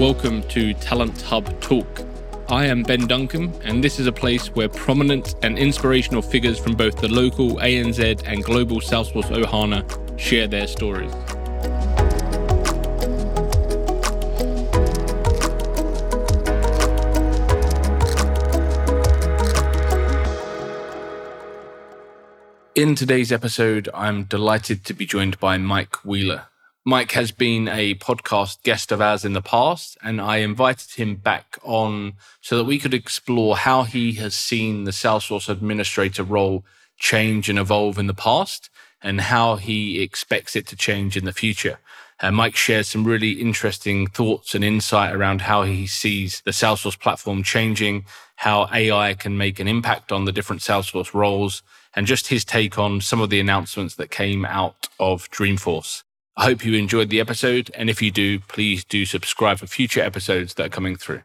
Welcome to Talent Hub Talk. I am Ben Duncan, and this is a place where prominent and inspirational figures from both the local ANZ and global Salesforce Ohana share their stories. In today's episode, I'm delighted to be joined by Mike Wheeler. Mike has been a podcast guest of ours in the past, and I invited him back on so that we could explore how he has seen the Salesforce administrator role change and evolve in the past and how he expects it to change in the future. Uh, Mike shares some really interesting thoughts and insight around how he sees the Salesforce platform changing, how AI can make an impact on the different Salesforce roles, and just his take on some of the announcements that came out of Dreamforce. I hope you enjoyed the episode. And if you do, please do subscribe for future episodes that are coming through.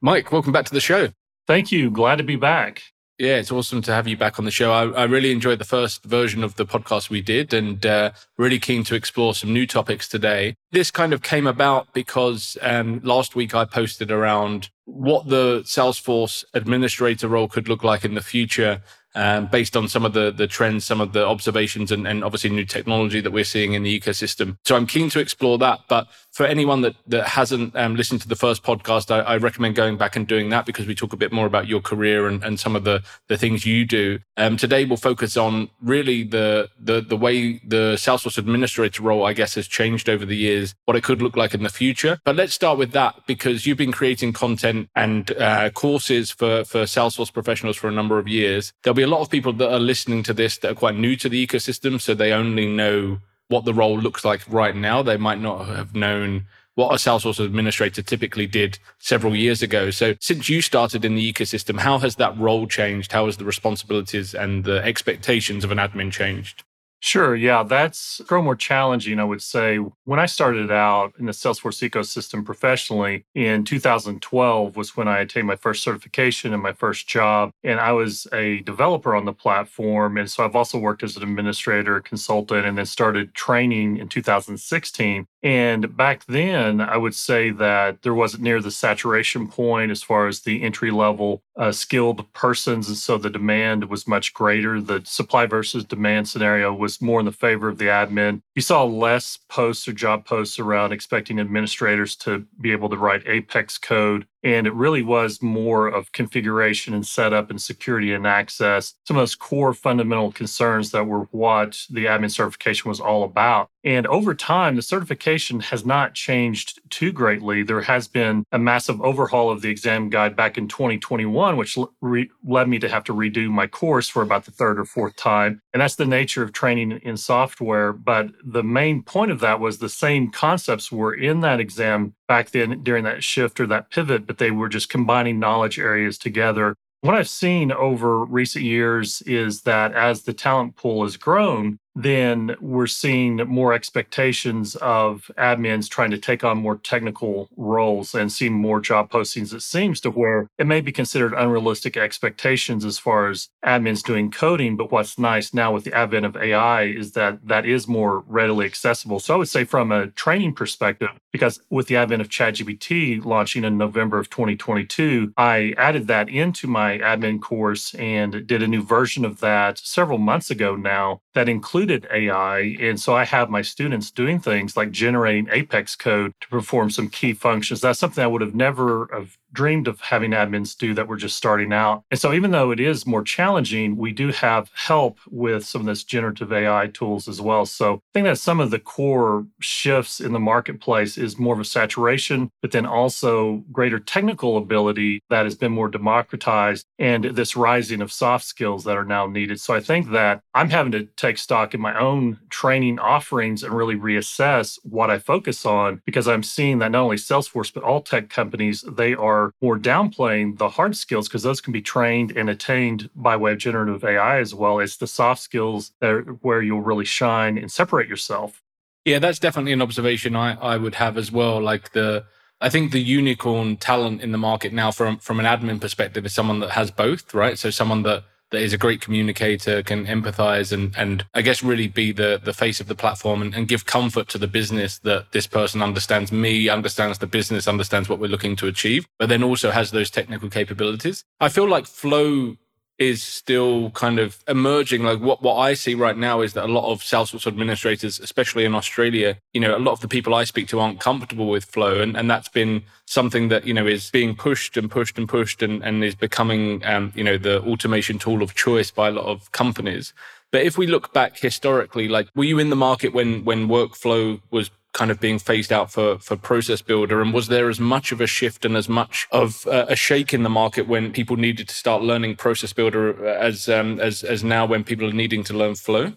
Mike, welcome back to the show. Thank you. Glad to be back. Yeah, it's awesome to have you back on the show. I, I really enjoyed the first version of the podcast we did and uh, really keen to explore some new topics today. This kind of came about because um, last week I posted around what the Salesforce administrator role could look like in the future um, based on some of the the trends, some of the observations, and, and obviously new technology that we're seeing in the ecosystem. So I'm keen to explore that. But for anyone that that hasn't um, listened to the first podcast, I, I, recommend going back and doing that because we talk a bit more about your career and, and some of the the things you do. Um, today we'll focus on really the the the way the Salesforce administrator role, I guess, has changed over the years, what it could look like in the future. But let's start with that because you've been creating content and uh, courses for for Salesforce professionals for a number of years. There'll be a lot of people that are listening to this that are quite new to the ecosystem, so they only know what the role looks like right now. They might not have known what a Salesforce administrator typically did several years ago. So since you started in the ecosystem, how has that role changed? How has the responsibilities and the expectations of an admin changed? Sure. Yeah, that's grown more challenging, I would say. When I started out in the Salesforce ecosystem professionally in 2012 was when I attained my first certification and my first job. And I was a developer on the platform. And so I've also worked as an administrator, consultant, and then started training in 2016. And back then, I would say that there wasn't near the saturation point as far as the entry level uh, skilled persons. And so the demand was much greater. The supply versus demand scenario was more in the favor of the admin. You saw less posts or job posts around expecting administrators to be able to write Apex code and it really was more of configuration and setup and security and access, some of those core fundamental concerns that were what the admin certification was all about. And over time, the certification has not changed too greatly. There has been a massive overhaul of the exam guide back in 2021, which re- led me to have to redo my course for about the third or fourth time. And that's the nature of training in software. But the main point of that was the same concepts were in that exam back then during that shift or that pivot, but they were just combining knowledge areas together. What I've seen over recent years is that as the talent pool has grown, then we're seeing more expectations of admins trying to take on more technical roles and seeing more job postings. It seems to where it may be considered unrealistic expectations as far as admins doing coding. But what's nice now with the advent of AI is that that is more readily accessible. So I would say from a training perspective, because with the advent of ChatGPT launching in November of 2022, I added that into my admin course and did a new version of that several months ago now that included AI. And so I have my students doing things like generating Apex code to perform some key functions. That's something I would have never have dreamed of having admins do that were just starting out. And so even though it is more challenging, we do have help with some of this generative AI tools as well. So I think that some of the core shifts in the marketplace is more of a saturation, but then also greater technical ability that has been more democratized and this rising of soft skills that are now needed. So I think that I'm having to take stock in my own training offerings and really reassess what I focus on because I'm seeing that not only Salesforce, but all tech companies, they are more downplaying the hard skills because those can be trained and attained by way of generative AI as well. It's the soft skills that where you'll really shine and separate yourself. Yeah, that's definitely an observation I, I would have as well. Like the I think the unicorn talent in the market now from from an admin perspective is someone that has both, right? So someone that that is a great communicator, can empathize and, and I guess really be the, the face of the platform and, and give comfort to the business that this person understands me, understands the business, understands what we're looking to achieve, but then also has those technical capabilities. I feel like Flow is still kind of emerging. Like what, what I see right now is that a lot of Salesforce administrators, especially in Australia, you know, a lot of the people I speak to aren't comfortable with flow. And, and that's been something that, you know, is being pushed and pushed and pushed and, and is becoming, um, you know, the automation tool of choice by a lot of companies. But if we look back historically, like were you in the market when, when workflow was kind of being phased out for for process builder and was there as much of a shift and as much of uh, a shake in the market when people needed to start learning process builder as um, as as now when people are needing to learn flow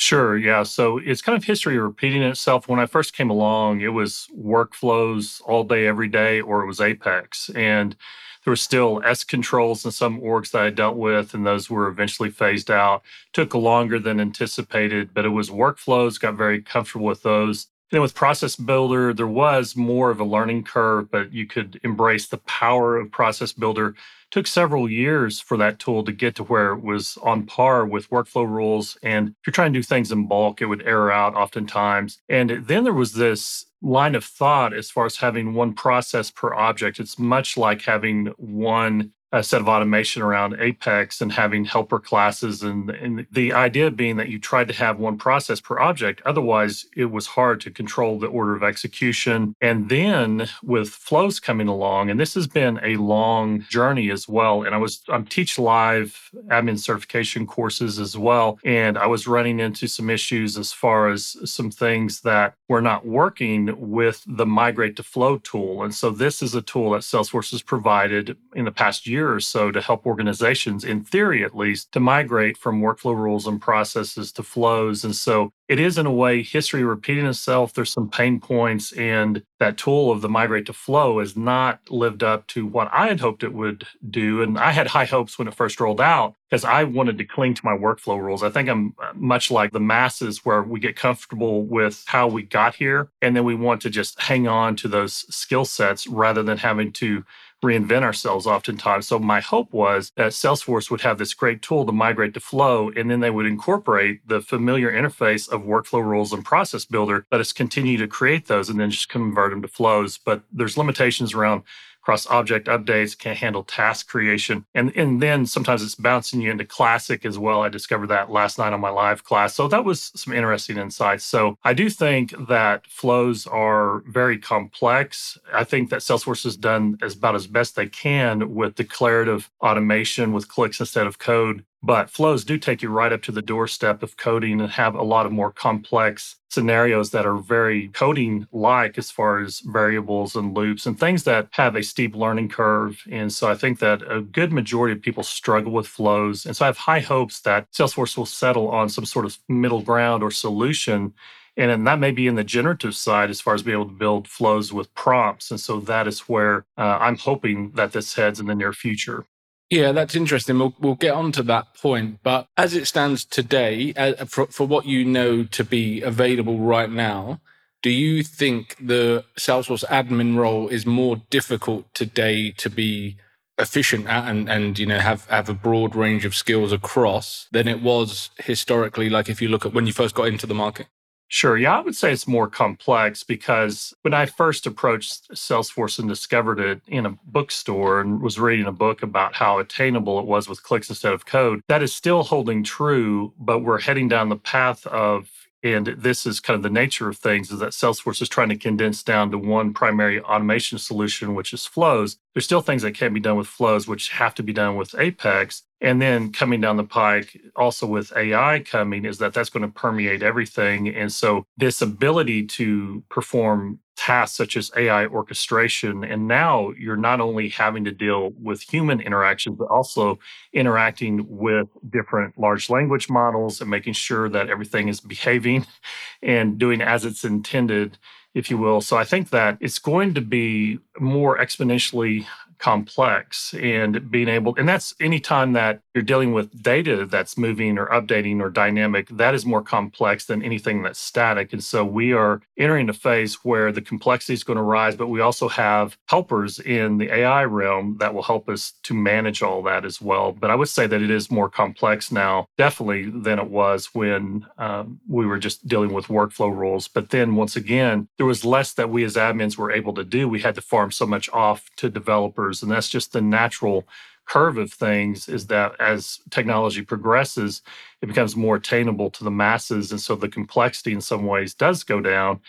Sure. Yeah. So it's kind of history repeating itself. When I first came along, it was workflows all day, every day, or it was Apex. And there were still S controls in some orgs that I dealt with, and those were eventually phased out. Took longer than anticipated, but it was workflows, got very comfortable with those. Then with Process Builder, there was more of a learning curve, but you could embrace the power of Process Builder. It took several years for that tool to get to where it was on par with workflow rules. And if you're trying to do things in bulk, it would error out oftentimes. And then there was this line of thought as far as having one process per object. It's much like having one a set of automation around Apex and having helper classes. And, and the idea being that you tried to have one process per object. Otherwise, it was hard to control the order of execution. And then with flows coming along, and this has been a long journey as well. And I was, I'm teach live admin certification courses as well. And I was running into some issues as far as some things that were not working with the migrate to flow tool. And so this is a tool that Salesforce has provided in the past year year or so to help organizations, in theory at least, to migrate from workflow rules and processes to flows. And so it is, in a way, history repeating itself. There's some pain points, and that tool of the migrate to flow has not lived up to what I had hoped it would do. And I had high hopes when it first rolled out because I wanted to cling to my workflow rules. I think I'm uh, much like the masses where we get comfortable with how we got here, and then we want to just hang on to those skill sets rather than having to reinvent ourselves oftentimes. So my hope was that Salesforce would have this great tool to migrate to Flow, and then they would incorporate the familiar interface of workflow rules and process builder. Let us continue to create those and then just convert them to flows. But there's limitations around cross object updates, can't handle task creation. And, and then sometimes it's bouncing you into classic as well. I discovered that last night on my live class. So that was some interesting insights. So I do think that flows are very complex. I think that Salesforce has done as about as best they can with declarative automation with clicks instead of code. But flows do take you right up to the doorstep of coding and have a lot of more complex scenarios that are very coding like as far as variables and loops and things that have a steep learning curve. And so I think that a good majority of people struggle with flows. And so I have high hopes that Salesforce will settle on some sort of middle ground or solution and then that may be in the generative side as far as being able to build flows with prompts. And so that is where uh, I'm hoping that this heads in the near future. Yeah, that's interesting. We'll, we'll get on to that point. But as it stands today, uh, for, for what you know to be available right now, do you think the Salesforce admin role is more difficult today to be efficient at and, and you know have have a broad range of skills across than it was historically like if you look at when you first got into the market Sure. Yeah, I would say it's more complex because when I first approached Salesforce and discovered it in a bookstore and was reading a book about how attainable it was with clicks instead of code, that is still holding true, but we're heading down the path of and this is kind of the nature of things is that Salesforce is trying to condense down to one primary automation solution, which is flows. There's still things that can't be done with flows, which have to be done with Apex. And then coming down the pike, also with AI coming, is that that's going to permeate everything. And so, this ability to perform tasks such as AI orchestration, and now you're not only having to deal with human interactions, but also interacting with different large language models and making sure that everything is behaving and doing as it's intended if you will. So I think that it's going to be more exponentially complex and being able and that's anytime that you're dealing with data that's moving or updating or dynamic, that is more complex than anything that's static. And so we are entering a phase where the complexity is going to rise, but we also have helpers in the AI realm that will help us to manage all that as well. But I would say that it is more complex now, definitely, than it was when um, we were just dealing with workflow rules. But then once again, there was less that we as admins were able to do. We had to farm so much off to developers. And that's just the natural curve of things is that as technology progresses, it becomes more attainable to the masses. And so the complexity in some ways does go down.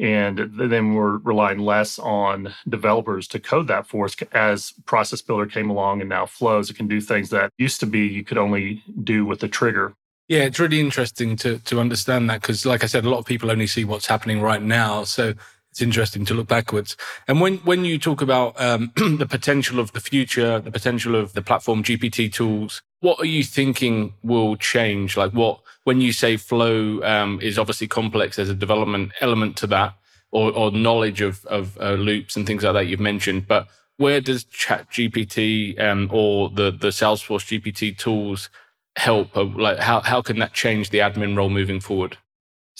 And then we're relying less on developers to code that for us as Process Builder came along and now flows. It can do things that used to be you could only do with a trigger. Yeah, it's really interesting to to understand that because, like I said, a lot of people only see what's happening right now. So it's interesting to look backwards. And when when you talk about um, the potential of the future, the potential of the platform GPT tools, what are you thinking will change? Like what when you say flow um, is obviously complex, there's a development element to that, or, or knowledge of of uh, loops and things like that you've mentioned, but where does chat gpt um, or the the salesforce gpt tools help like how, how can that change the admin role moving forward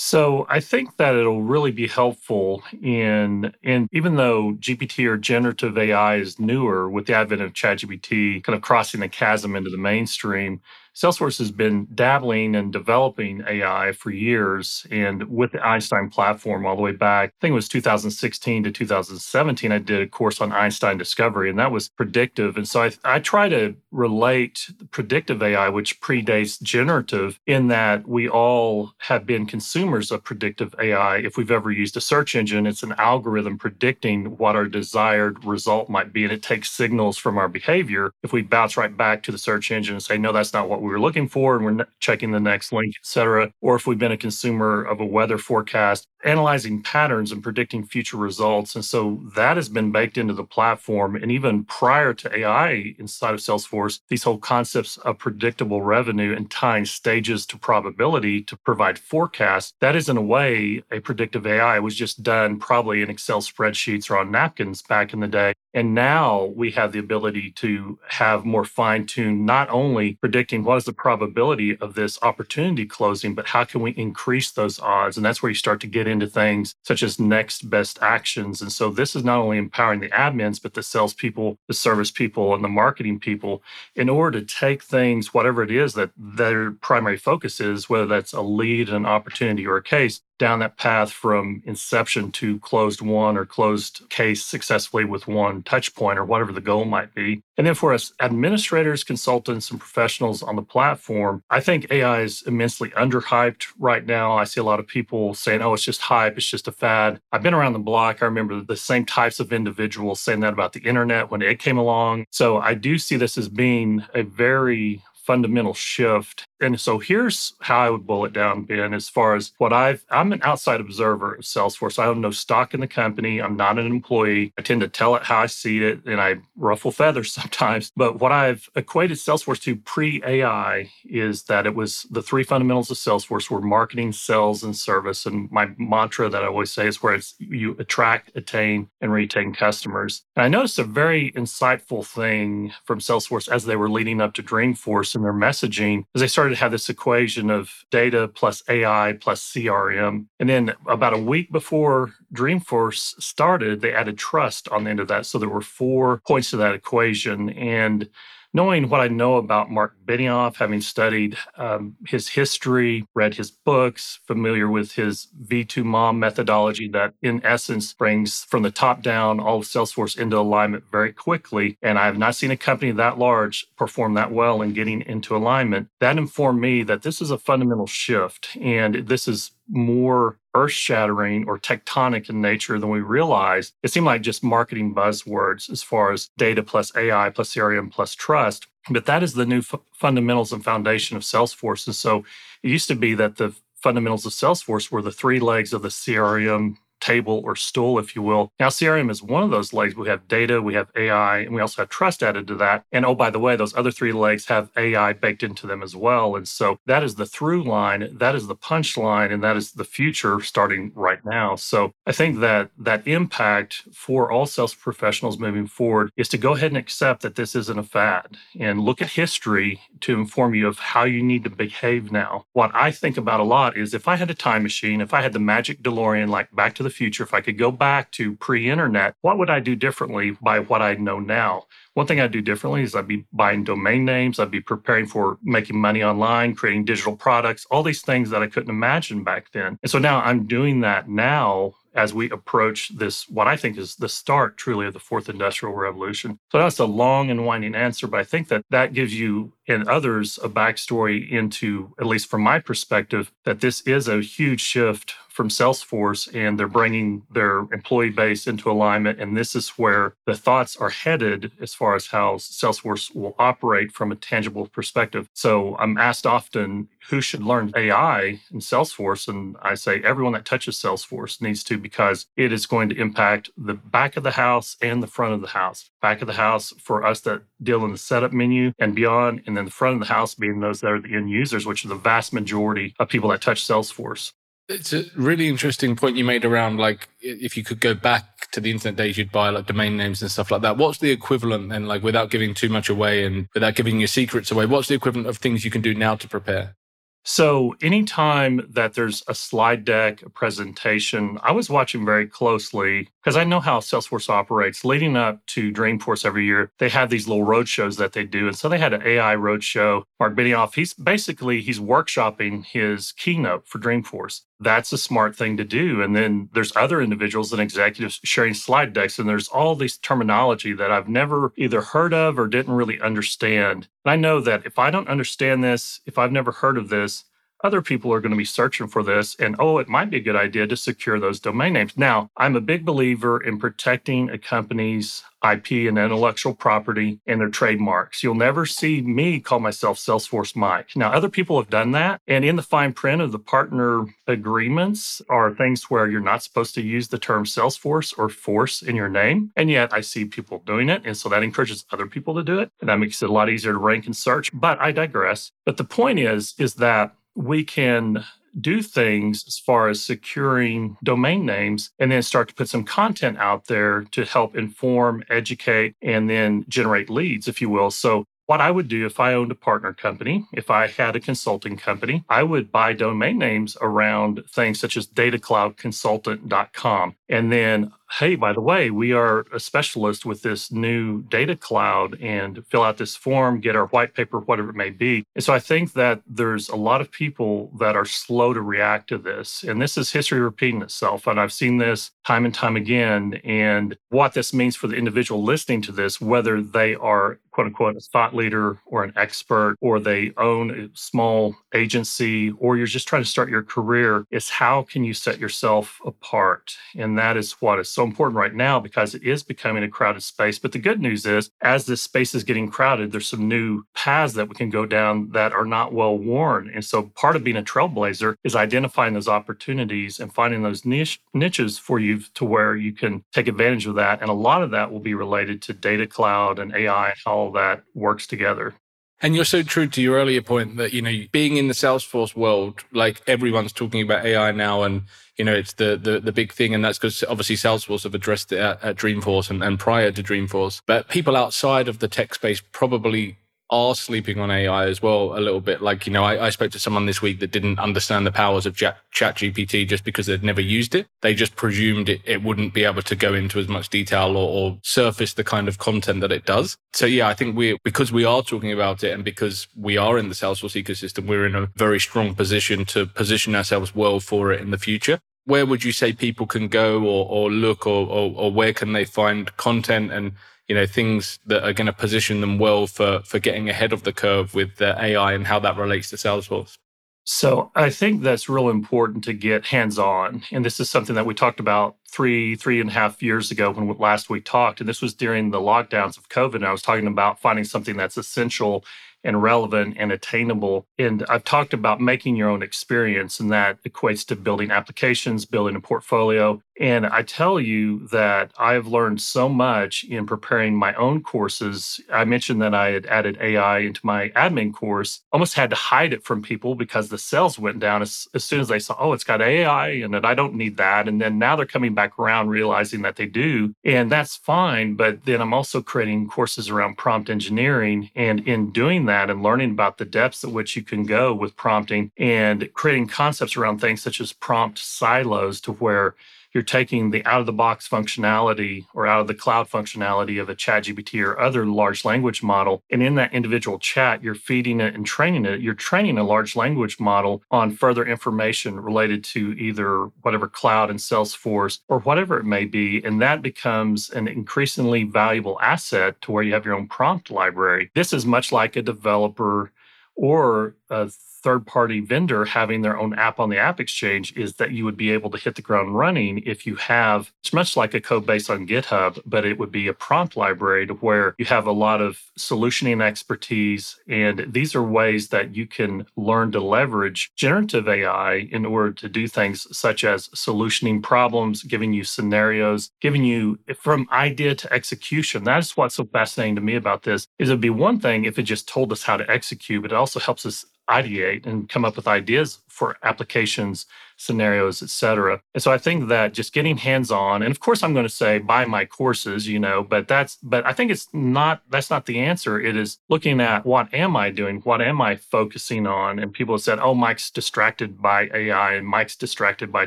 so I think that it'll really be helpful in in even though GPT or generative AI is newer with the advent of ChatGPT kind of crossing the chasm into the mainstream, Salesforce has been dabbling and developing AI for years. And with the Einstein platform all the way back, I think it was 2016 to 2017, I did a course on Einstein discovery, and that was predictive. And so I, I try to relate predictive AI, which predates generative, in that we all have been consumers of predictive AI. If we've ever used a search engine, it's an algorithm predicting what our desired result might be. And it takes signals from our behavior. If we bounce right back to the search engine and say, no, that's not what we we were looking for and we're checking the next link, et cetera. Or if we've been a consumer of a weather forecast, analyzing patterns and predicting future results. And so that has been baked into the platform. And even prior to AI inside of Salesforce, these whole concepts of predictable revenue and tying stages to probability to provide forecasts, that is in a way a predictive AI it was just done probably in Excel spreadsheets or on napkins back in the day. And now we have the ability to have more fine tuned, not only predicting what is the probability of this opportunity closing, but how can we increase those odds? And that's where you start to get into things such as next best actions. And so this is not only empowering the admins, but the salespeople, the service people, and the marketing people in order to take things, whatever it is that their primary focus is, whether that's a lead, an opportunity, or a case, down that path from inception to closed won or closed case successfully with one touch point or whatever the goal might be. And then for us administrators, consultants, and professionals on the platform, I think AI is immensely underhyped right now. I see a lot of people saying, oh, it's just hype, it's just a fad. I've been around the block. I remember the same types of individuals saying that about the internet when it came along. So I do see this as being a very fundamental shift. And so here's how I would boil it down, Ben, as far as what I've, I'm an outside observer of Salesforce. I have no stock in the company. I'm not an employee. I tend to tell it how I see it and I ruffle feathers sometimes. But what I've equated Salesforce to pre AI is that it was the three fundamentals of Salesforce were marketing, sales, and service. And my mantra that I always say is where it's you attract, attain, and retain customers. And I noticed a very insightful thing from Salesforce as they were leading up to Dreamforce and their messaging as they started to have this equation of data plus AI plus CRM. And then about a week before Dreamforce started, they added trust on the end of that. So there were four points to that equation. And knowing what I know about Mark Benioff, having studied um, his history, read his books, familiar with his V2MOM methodology that, in essence, brings from the top down all of Salesforce into alignment very quickly. And I have not seen a company that large perform that well in getting into alignment. That informed me that this is a fundamental shift. And this is more earth shattering or tectonic in nature than we realized. It seemed like just marketing buzzwords as far as data plus AI plus CRM plus trust. But that is the new f- fundamentals and foundation of Salesforce. And so it used to be that the fundamentals of Salesforce were the three legs of the CRM table or stool, if you will. Now, CRM is one of those legs. We have data, we have AI, and we also have trust added to that. And oh, by the way, those other three legs have AI baked into them as well. And so that is the through line, that is the punch line, and that is the future starting right now. So I think that that impact for all sales professionals moving forward is to go ahead and accept that this isn't a fad and look at history to inform you of how you need to behave now. What I think about a lot is if I had a time machine, if I had the magic DeLorean like Back to the Future, if I could go back to pre internet, what would I do differently by what I know now? One thing I'd do differently is I'd be buying domain names, I'd be preparing for making money online, creating digital products, all these things that I couldn't imagine back then. And so now I'm doing that now as we approach this, what I think is the start truly of the fourth industrial revolution. So that's a long and winding answer, but I think that that gives you and others a backstory into, at least from my perspective, that this is a huge shift from Salesforce and they're bringing their employee base into alignment. And this is where the thoughts are headed as far as how Salesforce will operate from a tangible perspective. So I'm asked often who should learn AI in Salesforce. And I say everyone that touches Salesforce needs to because it is going to impact the back of the house and the front of the house. Back of the house for us that deal in the setup menu and beyond, and then the front of the house being those that are the end users, which are the vast majority of people that touch Salesforce. It's a really interesting point you made around like if you could go back to the internet days, you'd buy like domain names and stuff like that. What's the equivalent then, like without giving too much away and without giving your secrets away? What's the equivalent of things you can do now to prepare? So, anytime that there's a slide deck, a presentation, I was watching very closely because I know how Salesforce operates. Leading up to Dreamforce every year, they have these little road shows that they do. And so they had an AI road show. Mark Benioff, he's basically he's workshopping his keynote for Dreamforce. That's a smart thing to do. And then there's other individuals and executives sharing slide decks, and there's all these terminology that I've never either heard of or didn't really understand. And I know that if I don't understand this, if I've never heard of this, other people are going to be searching for this and oh it might be a good idea to secure those domain names. Now i'm a big believer in protecting a company's ip and intellectual property and their trademarks. You'll never see me call myself salesforce mike. Now other people have done that and in the fine print of the partner agreements are things where you're not supposed to use the term salesforce or force in your name and yet i see people doing it and so that encourages other people to do it and that makes it a lot easier to rank and search but i digress. But the point is is that we can do things as far as securing domain names and then start to put some content out there to help inform, educate, and then generate leads, if you will. So what I would do if I owned a partner company, if I had a consulting company, I would buy domain names around things such as datacloudconsultant.com. And then, hey, by the way, we are a specialist with this new data cloud and fill out this form, get our white paper, whatever it may be. And so I think that there's a lot of people that are slow to react to this. And this is history repeating itself. And I've seen this time and time again. And what this means for the individual listening to this, whether they are quote unquote a thought leader or an expert or they own a small agency or you're just trying to start your career is how can you set yourself apart and that is what is so important right now because it is becoming a crowded space. But the good news is as this space is getting crowded there's some new paths that we can go down that are not well worn. And so part of being a trailblazer is identifying those opportunities and finding those niche niches for you to where you can take advantage of that. And a lot of that will be related to data cloud and ai and how that works togetder. And you're so true to your earlier point that, you know, being in the Salesforce world, like everyone's talking about AI now and, you know, it's the, the, the big thing. And that's because obviously Salesforce have addressed it at, at Dreamforce and, and prior to Dreamforce. But people outside of the tech space probably are sleeping on AI as well a little bit. Like, you know, I, I spoke to someone this week that didn't understand the powers of Chat, Chat GPT just because they'd never used it. They just presumed it, it wouldn't be able to go into as much detail or, or surface the kind of content that it does. So yeah, I think we, because we are talking about it and because we are in the Salesforce ecosystem, we're in a very strong position to position ourselves well for it in the future where would you say people can go or, or look or, or, or, where can they find content and you know things that are going to position them well for for getting ahead of the curve with the AI and how that relates to Salesforce? So I think that's real important to get hands on, and this is something that we talked about three three and a half years ago when last we talked, and this was during the lockdowns of COVID. And I was talking about finding something that's essential and relevant and attainable. And I've talked about making your own experience, and that equates to building applications, building a portfolio. And I tell you that I've learned so much in preparing my own courses. I mentioned that I had added AI into my admin course, almost had to hide it from people because the sales went down as, as soon as they saw, oh, it's got AI and I don't need that. And then now they're coming back around realizing that they do. And that's fine. But then I'm also creating courses around prompt engineering. And in doing that and learning about the depths at which you can go with prompting and creating concepts around things such as prompt silos to where you're taking the out of the box functionality or out of the cloud functionality of a chat GPT or other large language model. And in that individual chat, you're feeding it and training it. You're training a large language model on further information related to either whatever cloud and Salesforce or whatever it may be. And that becomes an increasingly valuable asset to where you have your own prompt library. This is much like a developer or a third party vendor having their own app on the App Exchange is that you would be able to hit the ground running if you have, it's much like a code base on GitHub, but it would be a prompt library to where you have a lot of solutioning expertise. And these are ways that you can learn to leverage generative AI in order to do things such as solutioning problems, giving you scenarios, giving you from idea to execution. That's what's so fascinating to me about this is it'd be one thing if it just told us how to execute, but it also helps us ideate and come up with ideas for applications scenarios et cetera. And so i think that just getting hands on and of course i'm going to say buy my courses you know but that's but i think it's not that's not the answer. It is looking at what am i doing? What am i focusing on? And people have said oh mike's distracted by ai and mike's distracted by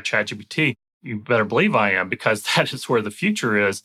chatgpt. You better believe i am because that is where the future is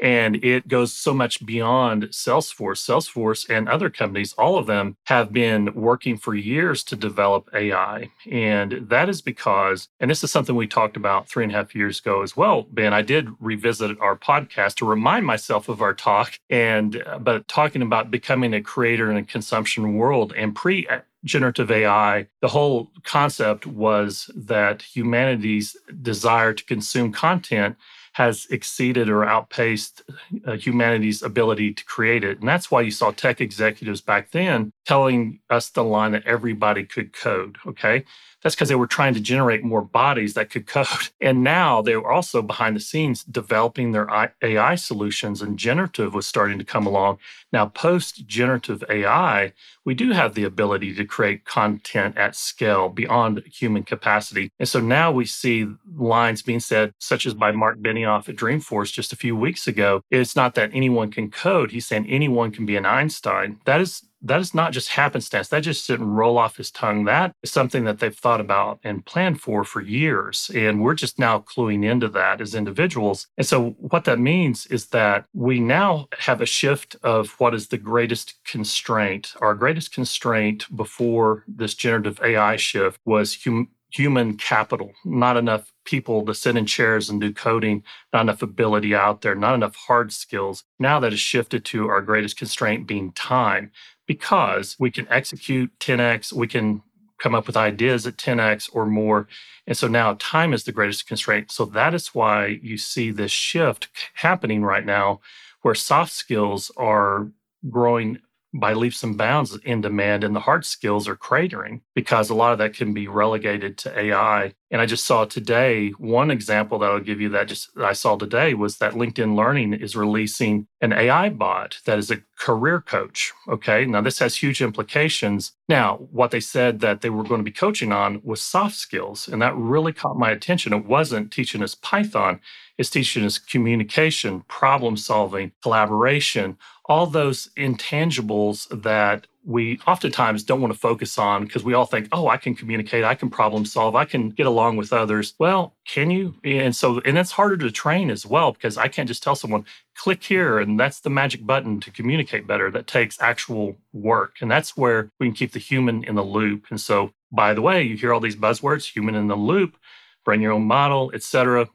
and it goes so much beyond Salesforce. Salesforce and other companies, all of them have been working for years to develop AI. And that is because, and this is something we talked about three and a half years ago as well, Ben. I did revisit our podcast to remind myself of our talk and, uh, but talking about becoming a creator in a consumption world and pre generative AI, the whole concept was that humanity's desire to consume content has exceeded or outpaced uh, humanity's ability to create it. And that's why you saw tech executives back then telling us the line that everybody could code. Okay. That's because they were trying to generate more bodies that could code. And now they were also behind the scenes developing their AI solutions, and generative was starting to come along. Now, post generative AI, we do have the ability to create content at scale beyond human capacity. And so now we see lines being said, such as by Mark Benioff at Dreamforce just a few weeks ago. It's not that anyone can code. He's saying anyone can be an Einstein. That is that is not just happenstance. That just didn't roll off his tongue. That is something that they've thought about and planned for for years. And we're just now cluing into that as individuals. And so, what that means is that we now have a shift of what is the greatest constraint. Our greatest constraint before this generative AI shift was hum- human capital, not enough people to sit in chairs and do coding, not enough ability out there, not enough hard skills. Now that has shifted to our greatest constraint being time because we can execute 10x, we can come up with ideas at 10x or more. And so now time is the greatest constraint. So that is why you see this shift happening right now where soft skills are growing by leaps and bounds in demand and the hard skills are cratering because a lot of that can be relegated to AI. And I just saw today one example that I'll give you that just that I saw today was that LinkedIn Learning is releasing an AI bot that is a career coach. Okay. Now this has huge implications. Now, what they said that they were going to be coaching on was soft skills. And that really caught my attention. It wasn't teaching us Python, it's teaching us communication, problem solving, collaboration, all those intangibles that we oftentimes don't want to focus on because we all think, oh, I can communicate, I can problem solve, I can get along with others. Well, can you? And so, and it's harder to train as well because I can't just tell someone, click here, and that's the magic button to communicate better. That takes actual work. And that's where we can keep the human in the loop. And so, by the way, you hear all these buzzwords, human in the loop, bring your own model, etc.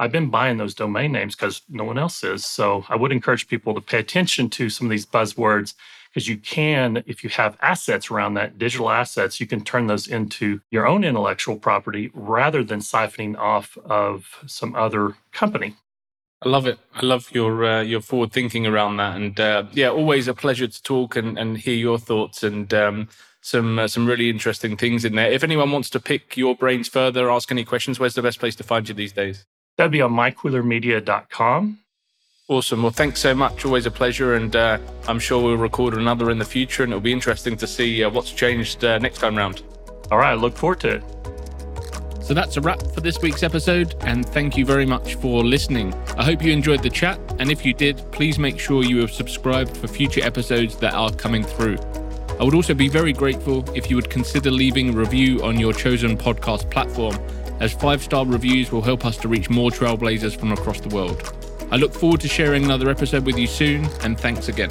I've been buying those domain names because no one else is. So I would encourage people to pay attention to some of these buzzwords because you can, if you have assets around that, digital assets, you can turn those into your own intellectual property rather than siphoning off of some other company. I love it. I love your uh, your forward thinking around that, and uh, yeah, always a pleasure to talk and, and hear your thoughts and um, some uh, some really interesting things in there. If anyone wants to pick your brains further, ask any questions, where's the best place to find you these days? That'd be on mikewheelermedia.com. Awesome. Well, thanks so much. Always a pleasure, and uh, I'm sure we'll record another in the future, and it'll be interesting to see uh, what's changed uh, next time round. All right, I look forward to it. So that's a wrap for this week's episode, and thank you very much for listening. I hope you enjoyed the chat, and if you did, please make sure you have subscribed for future episodes that are coming through. I would also be very grateful if you would consider leaving a review on your chosen podcast platform, as five star reviews will help us to reach more trailblazers from across the world. I look forward to sharing another episode with you soon, and thanks again.